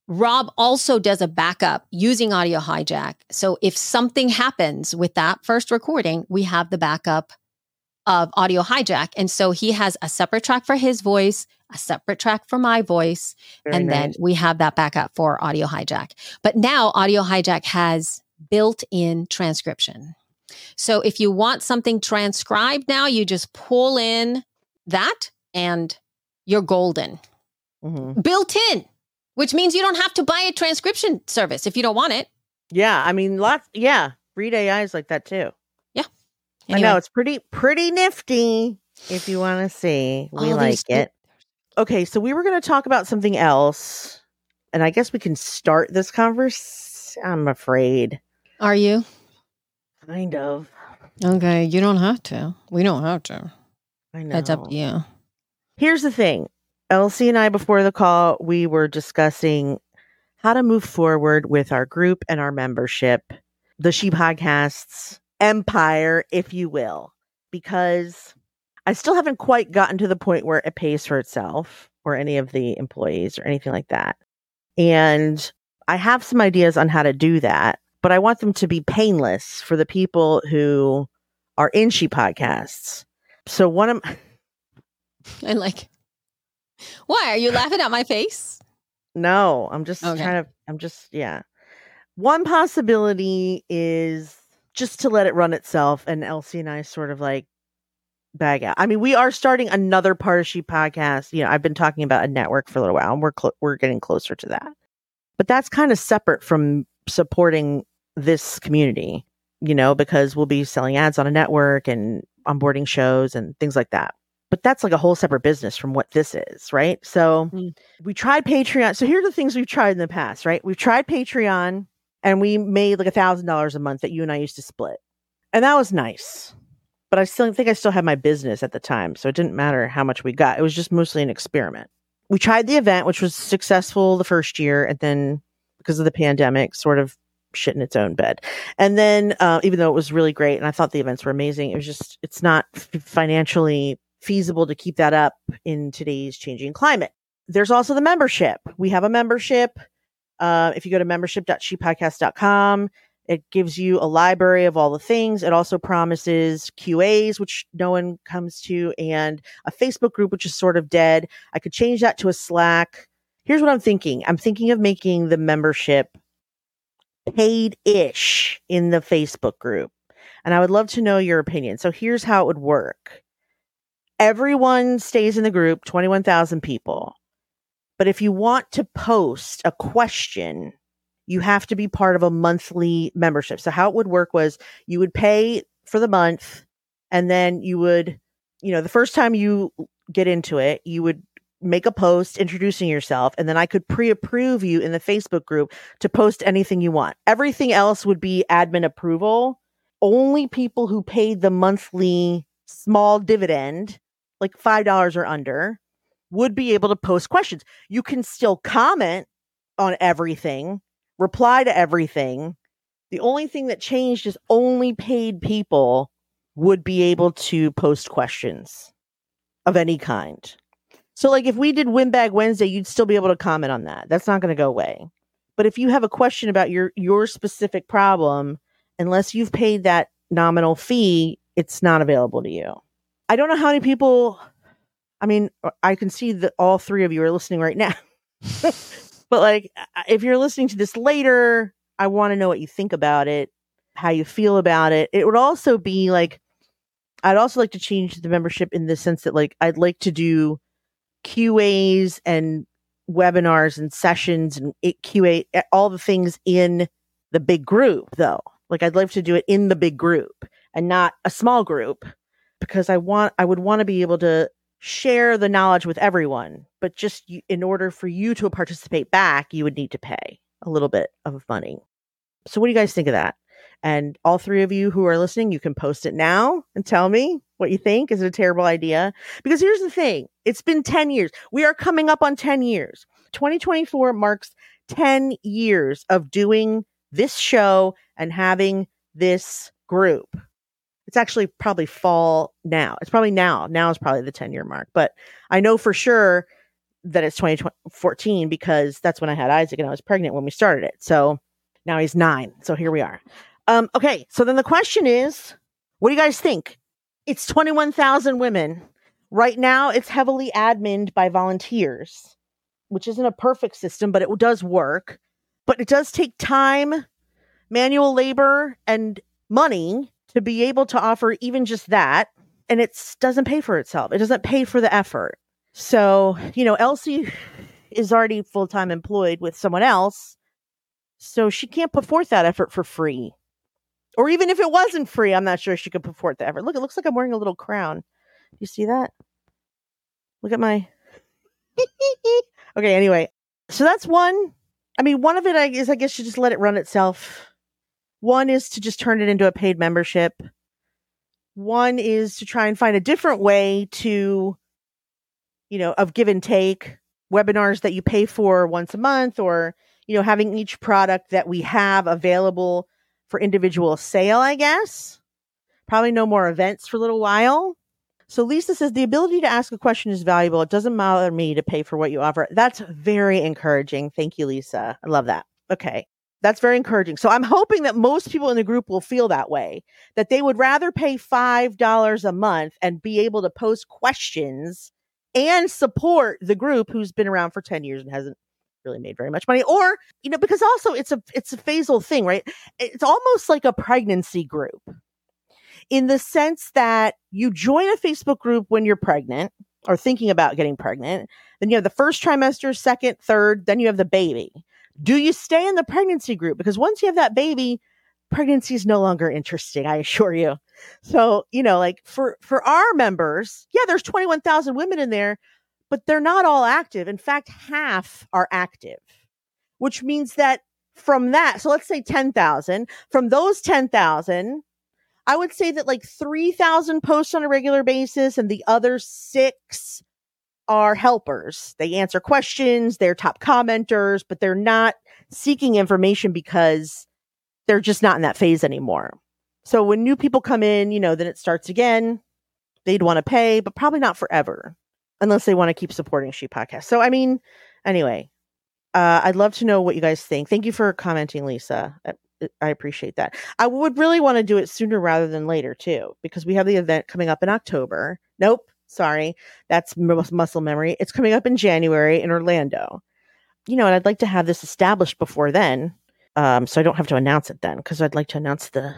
Rob also does a backup using Audio Hijack. So if something happens with that first recording, we have the backup of Audio Hijack. And so he has a separate track for his voice, a separate track for my voice, Very and then we have that backup for Audio Hijack. But now Audio Hijack has built in transcription. So if you want something transcribed now, you just pull in that and you're golden. Mhm. Built in, which means you don't have to buy a transcription service if you don't want it. Yeah, I mean, lots. Yeah, read AI is like that too. Yeah. I know it's pretty pretty nifty. If you want to see, we all like these- it. Okay, so we were going to talk about something else, and I guess we can start this conversation. I'm afraid, Are you? kind of. Okay, you don't have to. We don't have to. I know. That's up to you. Here's the thing. Elsie and I, before the call, we were discussing how to move forward with our group and our membership, the She Podcasts empire, if you will, because I still haven't quite gotten to the point where it pays for itself or any of the employees or anything like that. And I have some ideas on how to do that, but I want them to be painless for the people who are in She Podcasts. So one of And like, why are you laughing at my face? No, I'm just Okay. kind of, I'm just, yeah. One possibility is just to let it run itself and Elsie and I sort of like bag out. I mean, we are starting another part of She podcast. You know, I've been talking about a network for a little while and we're, clo- we're getting closer to that. But that's kind of separate from supporting this community, you know, because we'll be selling ads on a network and onboarding shows and things like that. But that's like a whole separate business from what this is, right? So Mm. we tried Patreon. So here are the things we've tried in the past, right? We've tried Patreon and we made like a thousand dollars a month that you and I used to split. And that was nice. But I still think I still had my business at the time. So it didn't matter how much we got. It was just mostly an experiment. We tried the event, which was successful the first year, and then because of the pandemic, sort of shit in its own bed. And then, uh, even though it was really great and I thought the events were amazing, it was just, it's not f- financially feasible to keep that up in today's changing climate. There's also the membership. We have a membership. Uh, if you go to membership.shepodcast.com, it gives you a library of all the things. It also promises QAs, which no one comes to, and a Facebook group, which is sort of dead. I could change that to a Slack. Here's what I'm thinking I'm thinking of making the membership paid ish in the Facebook group. And I would love to know your opinion. So here's how it would work everyone stays in the group, 21,000 people. But if you want to post a question you have to be part of a monthly membership. So how it would work was you would pay for the month and then you would, you know, the first time you get into it, you would make a post introducing yourself and then I could pre-approve you in the Facebook group to post anything you want. Everything else would be admin approval. Only people who paid the monthly small dividend, like $5 or under, would be able to post questions. You can still comment on everything, reply to everything. The only thing that changed is only paid people would be able to post questions of any kind. So, like if we did Windbag Wednesday, you'd still be able to comment on that. That's not going to go away. But if you have a question about your your specific problem, unless you've paid that nominal fee, it's not available to you. I don't know how many people. I mean, uh, I can see that all three of you are listening right now. but like, if you're listening to this later, I want to know what you think about it, how you feel about it. It would also be like, I'd also like to change the membership in the sense that like I'd like to do QAs and webinars and sessions and QA eh, all the things in the big group though. Like I'd love to do it in the big group and not a small group because I want I would want to be able to share the knowledge with everyone, but just in order for you to participate back, you would need to pay a little bit of money. So what do you guys think of that? And all three of you who are listening, you can post it now and tell me what you think. Is it a terrible idea? Because here's the thing it's been 10 years. We are coming up on 10 years. 2024 marks 10 years of doing this show and having this group. It's actually probably fall now. It's probably now. Now is probably the 10 year mark. But I know for sure that it's 2014 because that's when I had Isaac and I was pregnant when we started it. So now he's nine. So here we are. Um, okay, so then the question is, what do you guys think? It's 21,000 women. Right now, it's heavily admined by volunteers, which isn't a perfect system, but it does work. But it does take time, manual labor, and money to be able to offer even just that. And it doesn't pay for itself. It doesn't pay for the effort. So, you know, Elsie is already full time employed with someone else. So she can't put forth that effort for free. Or even if it wasn't free, I'm not sure she could forth the effort. Look, it looks like I'm wearing a little crown. Do you see that? Look at my. okay, anyway. So that's one. I mean, one of it I, is I guess you just let it run itself. One is to just turn it into a paid membership. One is to try and find a different way to, you know, of give and take webinars that you pay for once a month or, you know, having each product that we have available for individual sale, I guess. Probably no more events for a little while. So Lisa says the ability to ask a question is valuable. It doesn't bother me to pay for what you offer. That's very encouraging. Thank you, Lisa. I love that. Okay. That's very encouraging. So I'm hoping that most people in the group will feel that way, that they would rather pay $5 a month and be able to post questions and support the group who's been around for 10 years and hasn't really made very much money or you know because also it's a it's a phasal thing right? It's almost like a pregnancy group in the sense that you join a facebook group when you're pregnant or thinking about getting pregnant then you have the first trimester second third then you have the baby. Do you stay in the pregnancy group? Because once you have that baby pregnancy is no longer interesting i assure you. So you know like for for our members yeah there's 21000 women in there but they're not all active. In fact, half are active, which means that from that, so let's say 10,000, from those 10,000, I would say that like 3,000 posts on a regular basis and the other six are helpers. They answer questions, they're top commenters, but they're not seeking information because they're just not in that phase anymore. So when new people come in, you know, then it starts again. They'd want to pay, but probably not forever unless they want to keep supporting She Podcast. So, I mean, anyway, uh, I'd love to know what you guys think. Thank you for commenting, Lisa. I, I appreciate that. I would really want to do it sooner rather than later, too, because we have the event coming up in October. Nope, sorry. That's muscle memory. It's coming up in January in Orlando. You know, and I'd like to have this established before then. Um, so I don't have to announce it then because I'd like to announce the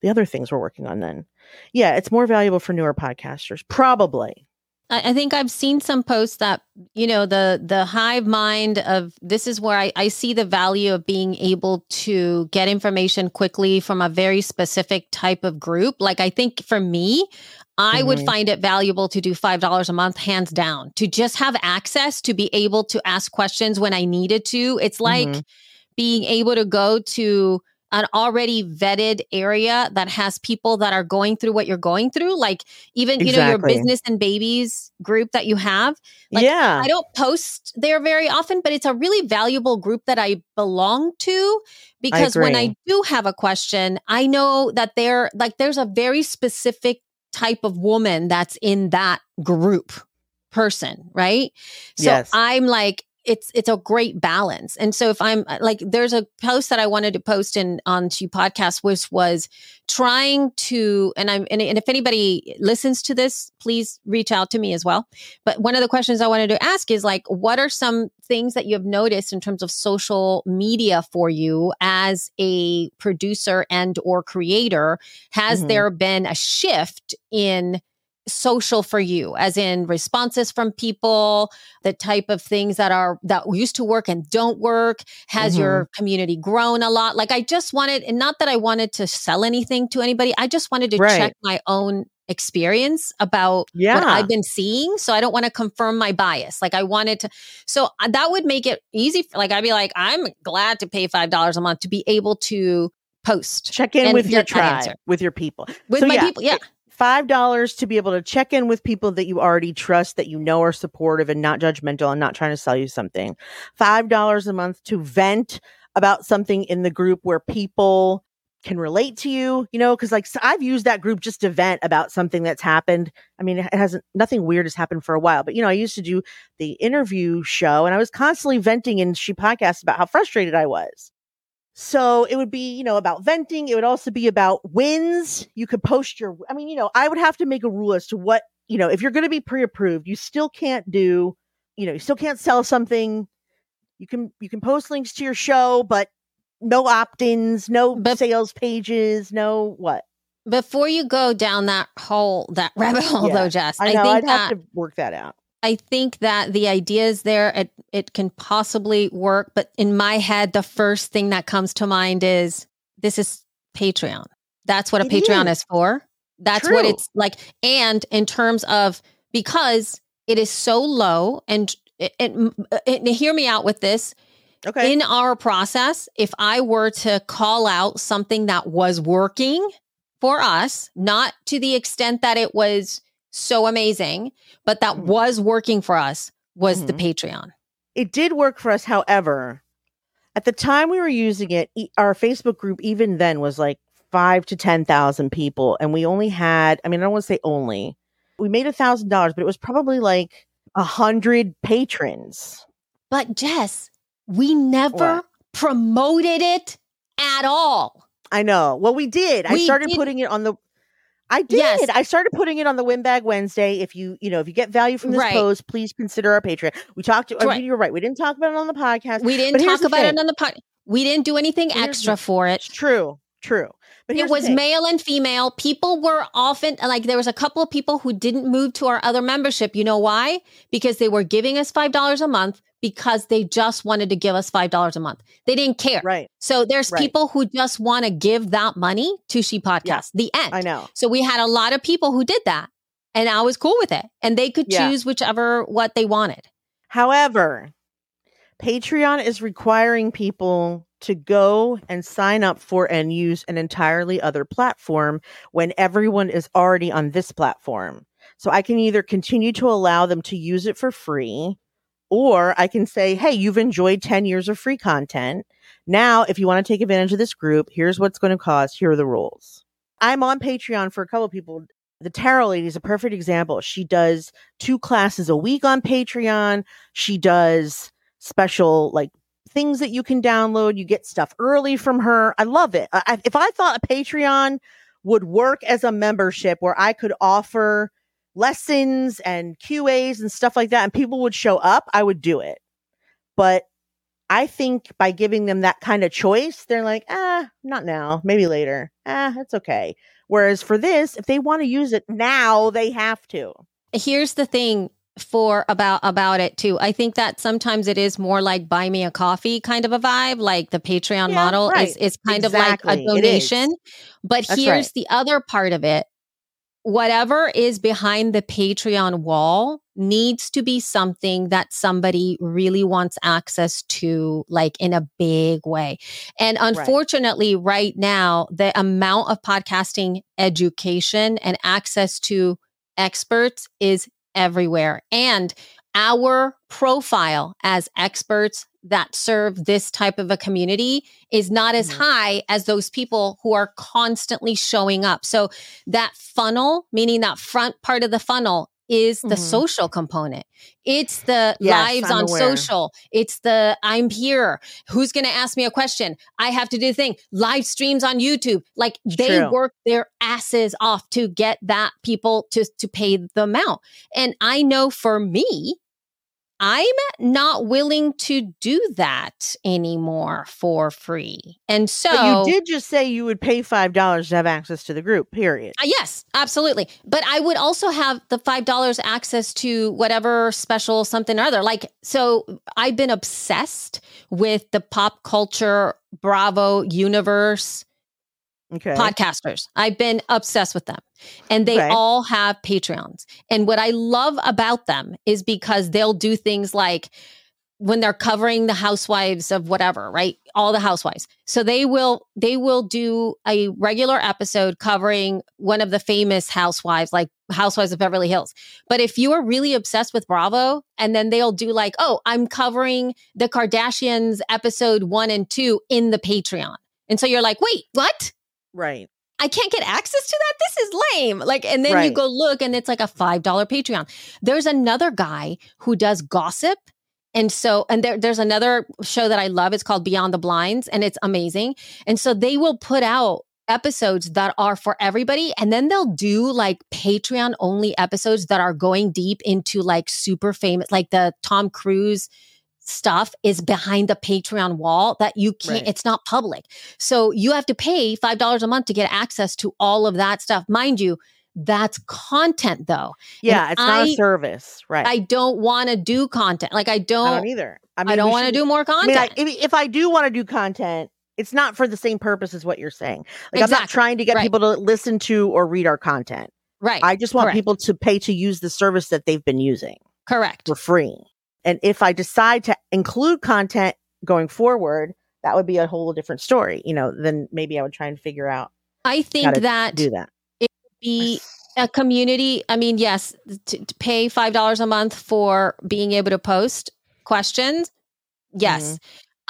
the other things we're working on then. Yeah, it's more valuable for newer podcasters, probably I, I think I've seen some posts that you know the the hive mind of this is where I, I see the value of being able to get information quickly from a very specific type of group. Like I think for me, I would Mhm. find it valuable to do $5 a month, hands down, to just have access to be able to ask questions when I needed to. It's like Mhm. being able to go to an already vetted area that has people that are going through what you're going through. Like even, you know, your business and babies group that you have. Like, yeah. I don't post there very often, but it's a really valuable group that I belong to because when I do have a question, I know that there like there's a very specific type of woman that's in that group person, right? So Yes. I'm like it's it's a great balance. And so if I'm like there's a post that I wanted to post in on to podcast which was trying to and I'm and, and if anybody listens to this, please reach out to me as well. But one of the questions I wanted to ask is like, what are some things that you have noticed in terms of social media for you as a producer and or creator? Has Mhm. there been a shift in social for you as in responses from people the type of things that are that used to work and don't work has your community grown a lot like i just wanted and not that i wanted to sell anything to anybody i just wanted to Right. check my own experience about what Yeah. I've been seeing. So I don't want to confirm my bias. Like I wanted to, so uh, that would make it easy. For, like I'd be like, I'm glad to pay $5 a month to be able to post Check in with your that answer. tribe, with your people. with So, my yeah, people. Yeah. Five dollars to be able to check in with people that you already trust, that you know are supportive and not judgmental and not trying to sell you something. Five dollars a month to vent about something in the group where people can relate to you, you know, because like so I've used that group just to vent about something that's happened. I mean, it hasn't nothing weird has happened for a while, but you know, I used to do the interview show and I was constantly venting in she podcasts about how frustrated I was. So it would be, you know, about venting. It would also be about wins. You could post your, I mean, you know, I would have to make a rule as to what, you know, if you're going to be pre approved, you still can't do, you know, you still can't sell something. You can, you can post links to your show, but no opt ins, no But- sales pages, no what. Before you go down that hole, that rabbit hole, Yeah, though, Jess, I I, know think I'd that have to work that out. I think that the idea is there. It it can possibly work, but in my head, the first thing that comes to mind is this is Patreon. That's what a It Patreon is. is for. That's what it's like. And in terms of because it is so low, and it, it, it- hear me out with this. Okay. In our process, if I were to call out something that was working for us, not to the extent that it was so amazing, but that Mhm. was working for us, was the Mhm. Patreon. it did work for us. However, at the time we were using it, our Facebook group even then was like five to ten thousand people, and we only had. I mean, I don't want to say only. We made a thousand dollars, but it was probably like a hundred patrons. But Jess, we never What? promoted it at all. I know. Well, we did. I started did- putting it on the. I did. Yes. I started putting it on the Windbag Wednesday. If you, you know, if you get value from this Right. post, please consider our Patreon. We talked. I mean, uh, you're right. We didn't talk about it on the podcast. We didn't talk about it on the pod. We didn't do anything Here's extra the- for it. It's true. True. But It was male and female. People were often like there was a couple of people who didn't move to our other membership. You know why? Because they were giving us $5 a month because they just wanted to give us $5 a month. They didn't care. right. So there's Right. people who just want to give that money to She Podcast. The end. I know. So we had a lot of people who did that. And I was cool with it. And they could Yeah. choose whichever what they wanted. However, Patreon is requiring people to go and sign up for and use an entirely other platform when everyone is already on this platform. So I can either continue to allow them to use it for free, or I can say, hey, you've enjoyed 10 years of free content. Now, if you want to take advantage of this group, here's what's going to cost. Here are the rules. I'm on Patreon for a couple people. The Tarot Lady is a perfect example. She does two classes a week on Patreon. She does special like things that you can download. You get stuff early from her. I love it. I, if I thought a Patreon would work as a membership where I could offer lessons and QAs and stuff like that, and people would show up, I would do it. But I think by giving them that kind of choice, they're like, ah, not now, maybe later. Ah, that's okay. Whereas for this, if they want to use it now, they have to. here's the thing for about about it too. I think that sometimes it is more like buy me a coffee kind of a vibe, like the Patreon Yeah, model right. is is kind Exactly. of like a donation. But That's here's right. the other part of it. Whatever is behind the Patreon wall needs to be something that somebody really wants access to, like in a big way. And unfortunately, right now, the amount of podcasting education and access to experts is everywhere. And our profile as experts that serve this type of a community is not as Mhm. high as those people who are constantly showing up. So that funnel, meaning that front part of the funnel is the Mhm. social component. It's the Yes, lives I'm on aware. social. It's the I'm here. Who's going to ask me a question? I have to do the thing. Live streams on YouTube. Like they True. work their asses off to get that people to to pay the amount. And I know for me, I'm not willing to do that anymore for free. And so but you did just say you would pay five dollars to have access to the group. Period. Uh, yes, absolutely. But I would also have the $5 access to whatever special something or other. Like, so I've been obsessed with the pop culture Bravo universe Okay. podcasters. I've been obsessed with them. And they all have Patreons. And what I love about them is because they'll do things like when they're covering the housewives of whatever, right? All the housewives. So they will they will do a regular episode covering one of the famous housewives like Housewives of Beverly Hills. But if you are really obsessed with Bravo and then they'll do like, "Oh, I'm covering the Kardashians episode 1 and 2 in the Patreon." And so you're like, "Wait, what?" Right. I can't get access to that. This is lame. Like, and then you go look and it's like a $5 Patreon. There's another guy who does gossip. And so, and there, there's another show that I love. It's called Beyond the Blinds and it's amazing. And so they will put out episodes that are for everybody. And then they'll do like Patreon only episodes that are going deep into like super famous, like the Tom Cruise stuff is behind the Patreon wall that you can't, Right. it's not public. So you have to pay $5 a month to get access to all of that stuff. Mind you, that's content though. Yeah, it's not a service. Right. I don't want to do content. Like I I don't, don't either. I, I, don't want to do more I content. mean, I, if, if I do want to do content, it's not for the same purpose as what you're saying. Like, I'm not trying to get Right. people to listen to or read our content. right. I just want Correct. people to pay to use the service that they've been using Correct. for free. And if I decide to include content going forward, that would be a whole different story. You know, then maybe I would try and figure out I think that do that. be a community. I mean, yes, to, to pay five dollars a month for being able to post questions. Yes,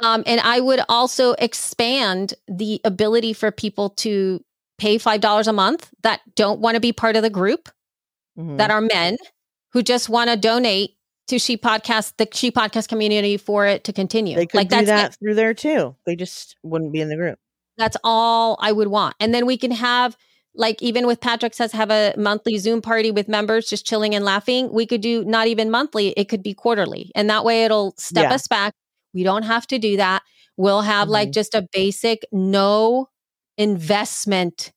Mm-hmm. um, and I would also expand the ability for people to pay five dollars a month that don't want to be part of the group Mhm. that are men who just want to donate to She Podcast, the She Podcast community for it to continue. They could like do that's that it. through there too. They just wouldn't be in the group. That's all I would want. And then we can have like even with Patrick says have a monthly Zoom party with members just chilling and laughing. We could do not even monthly, it could be quarterly. And that way it'll step Yeah. us back. We don't have to do that. We'll have like Mhm. just a basic no investment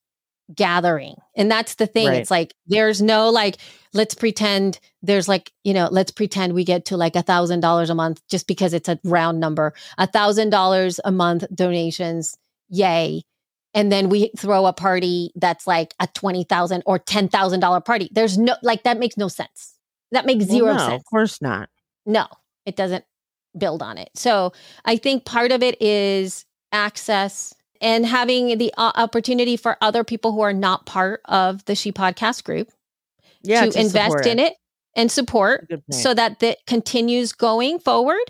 gathering. And that's the thing. Right. It's like there's no like let's pretend there's like, you know, let's pretend we get to like a thousand dollars a month just because it's a round number. A thousand dollars a month donations. Yay and then we throw a party that's like a twenty thousand or ten thousand dollar party. There's no like that makes no sense. That makes Well, zero no, sense. Of course not. No, it doesn't build on it. So I think part of it is access and having the opportunity for other people who are not part of the She Podcast group Yeah, to, invest in it. and support so that that continues going forward.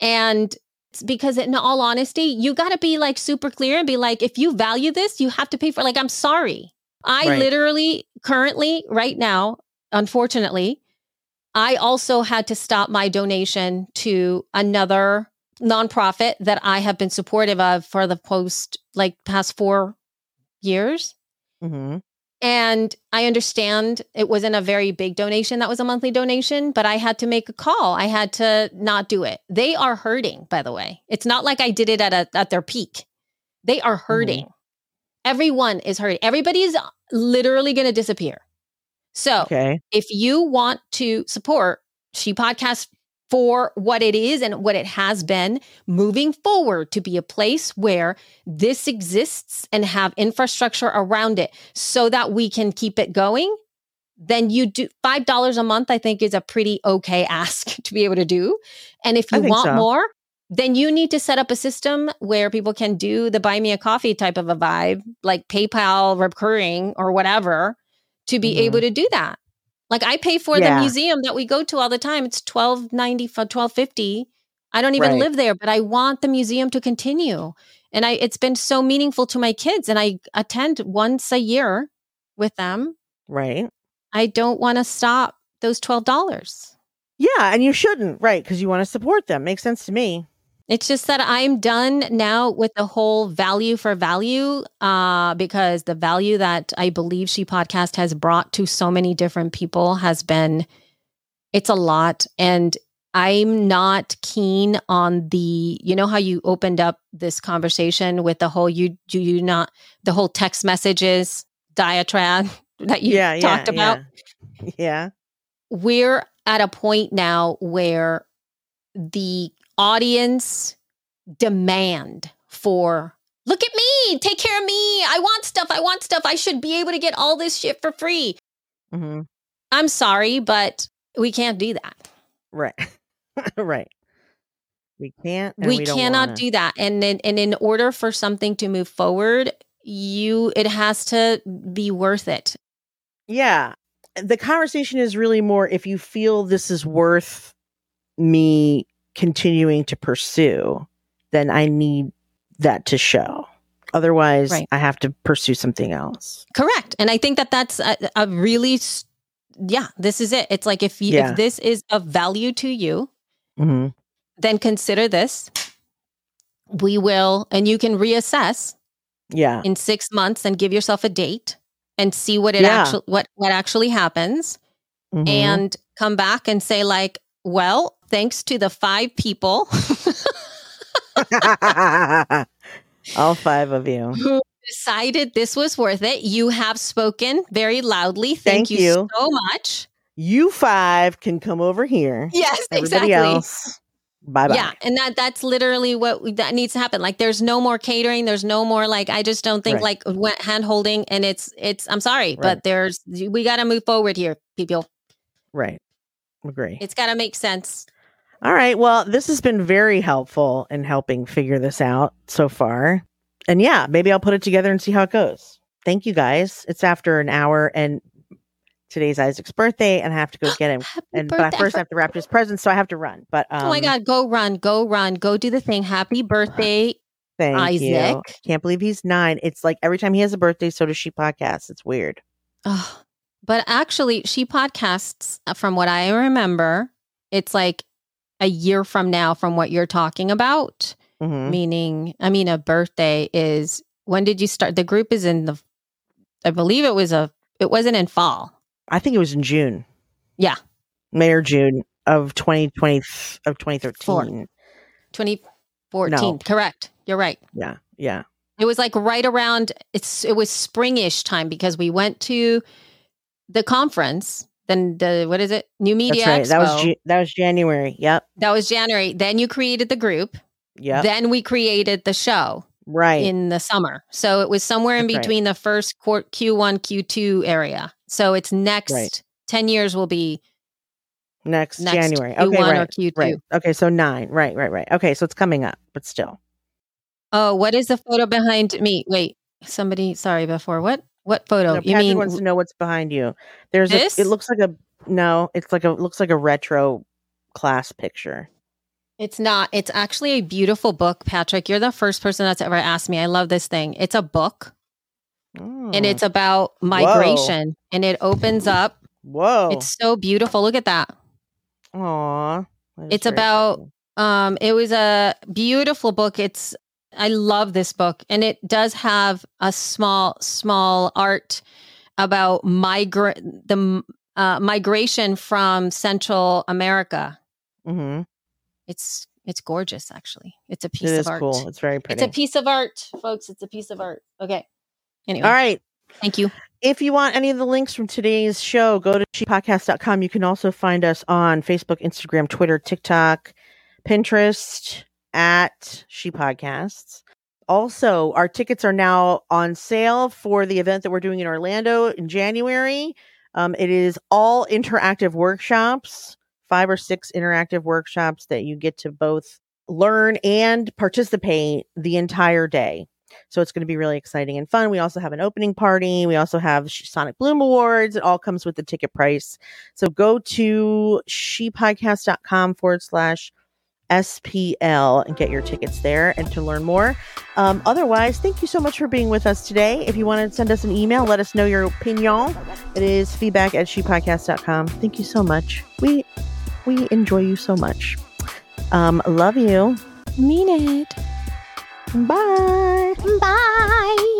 And it's because in all honesty you got to be like super clear and be like if you value this you have to pay for like i'm sorry. I Right. literally currently right now unfortunately i also had to stop my donation to another nonprofit that i have been supportive of for the post like past 4 years. Mhm. And I understand it wasn't a very big donation. That was a monthly donation, but I had to make a call. I had to not do it. They are hurting, by the way. It's not like I did it at a, at their peak. They are mm-hmm. hurting. Everyone is hurting. Everybody is literally going to disappear. So Okay. if you want to support She Podcast for what it is and what it has been moving forward to be a place where this exists and have infrastructure around it so that we can keep it going, then you do $5 a month, I think is a pretty okay ask to be able to do. And if you want so. more, then you need to set up a system where people can do the buy me a coffee type of a vibe, like PayPal recurring or whatever, to be Mhm. able to do that. Like I pay for Yeah. the museum that we go to all the time. It's twelve ninety for twelve fifty. I don't even Right. live there, but I want the museum to continue. And I it's been so meaningful to my kids and I attend once a year with them. Right. I don't want to stop those twelve dollars. Yeah, and you shouldn't, right? Because you want to support them. Makes sense to me. It's just that I'm done now with the whole value for value, uh, because the value that I believe She Podcast has brought to so many different people has been, it's a lot. And I'm not keen on the, you know, how you opened up this conversation with the whole, you do you not, the whole text messages diatribe that you yeah, talked yeah, about Yeah. yeah. we're at a point now where the audience demand for look at me take care of me i want stuff i want stuff i should be able to get all this shit for free hmm i'm sorry but we can't do that Right. right. We can't. we, don't cannot do that and in, and in order for something to move forward you it has to be worth it Yeah. The conversation is really more if you feel this is worth me continuing to pursue, then I need that to show. Otherwise, Right. I have to pursue something else. Correct. And I think that that's a, a really, yeah, this is it. It's like if you, Yeah. if this is of value to you, hmm then consider this. We will, and you can reassess Yeah. in six months and give yourself a date and see what it Yeah. actually what what actually happens, Mhm. and come back and say like, well, thanks to the five people all five of you. who decided this was worth it, you have spoken very loudly. Thank, Thank you, you. so much. You five can come over here. Yes, Everybody exactly. else, bye bye. Yeah, and that that's literally what that needs to happen. Like, there's no more catering. There's no more like. I just don't think Right. like hand holding. And it's it's. I'm sorry, Right. but there's we got to move forward here, people. Right. Agree. It's got to make sense. All right. Well, this has been very helpful in helping figure this out so far. And yeah, maybe I'll put it together and see how it goes. Thank you guys. It's after an hour and today's Isaac's birthday and I have to go get him. Happy And but I first have to wrap his presents, so I have to run. But um, oh my God, go run, go run, go do the thing. Happy birthday. thank you. Isaac. Can't believe he's nine. It's like every time he has a birthday, so does she podcast. It's weird. Oh, but actually, she podcasts, uh, from what I remember, it's like a year from now from what you're talking about. Mhm. meaning i mean a birthday is when did you start the group is in the i believe it was a it wasn't in fall I think it was in June. Yeah. May or June of 2020 of 2013. 2014 No. correct you're right Yeah. Yeah. it was like right around it's it was springish time because we went to the conference then the what is it new media That's right. That was Expo. That was January. Yep. that was january then you created the group Yep. then we created the show right. in the summer. So it was somewhere in That's right. between the first quar- Q1, Q2 area. So it's next Right. 10 years will be next, next January. Q1 Okay, or. Q2. Right. Okay, so 9. Right, right, right. Okay, so it's coming up, but still. Oh, what is the photo behind me? Wait, somebody, sorry, before what? What photo? No, you Patrick mean wants to know what's behind you. There's This? a it looks like a no, it's like a looks like a retro class picture. it's not, it's actually a beautiful book, Patrick. You're the first person that's ever asked me. I love this thing. It's a book and Oh, it's about migration and it opens up. whoa. It's so beautiful. Look at that. Aw. It's about- pretty. Um, it was a beautiful book. It's I love this book, and it does have a small, small art about migrant the uh, migration from Central America. Mhm. It's it's gorgeous, actually. It's a piece of art. cool. It's very pretty. It's a piece of art, folks. It's a piece of art. Okay. Anyway, All right. thank you. If you want any of the links from today's show, go to shepodcast.com. You can also find us on Facebook, Instagram, Twitter, TikTok, Pinterest at She Podcasts. Also, our tickets are now on sale for the event that we're doing in Orlando in January. Um, it is all interactive workshops, five or six interactive workshops that you get to both learn and participate the entire day. So it's going to be really exciting and fun. We also have an opening party. We also have Sonic Bloom Awards. It all comes with the ticket price. So go to shepodcast.com forward slash SPL and get your tickets there and to learn more. Um, otherwise, thank you so much for being with us today. If you want to send us an email, let us know your opinion. It is feedback at shepodcast.com. Thank you so much. We we enjoy you so much. Um, love you. Mean it. Bye. Bye.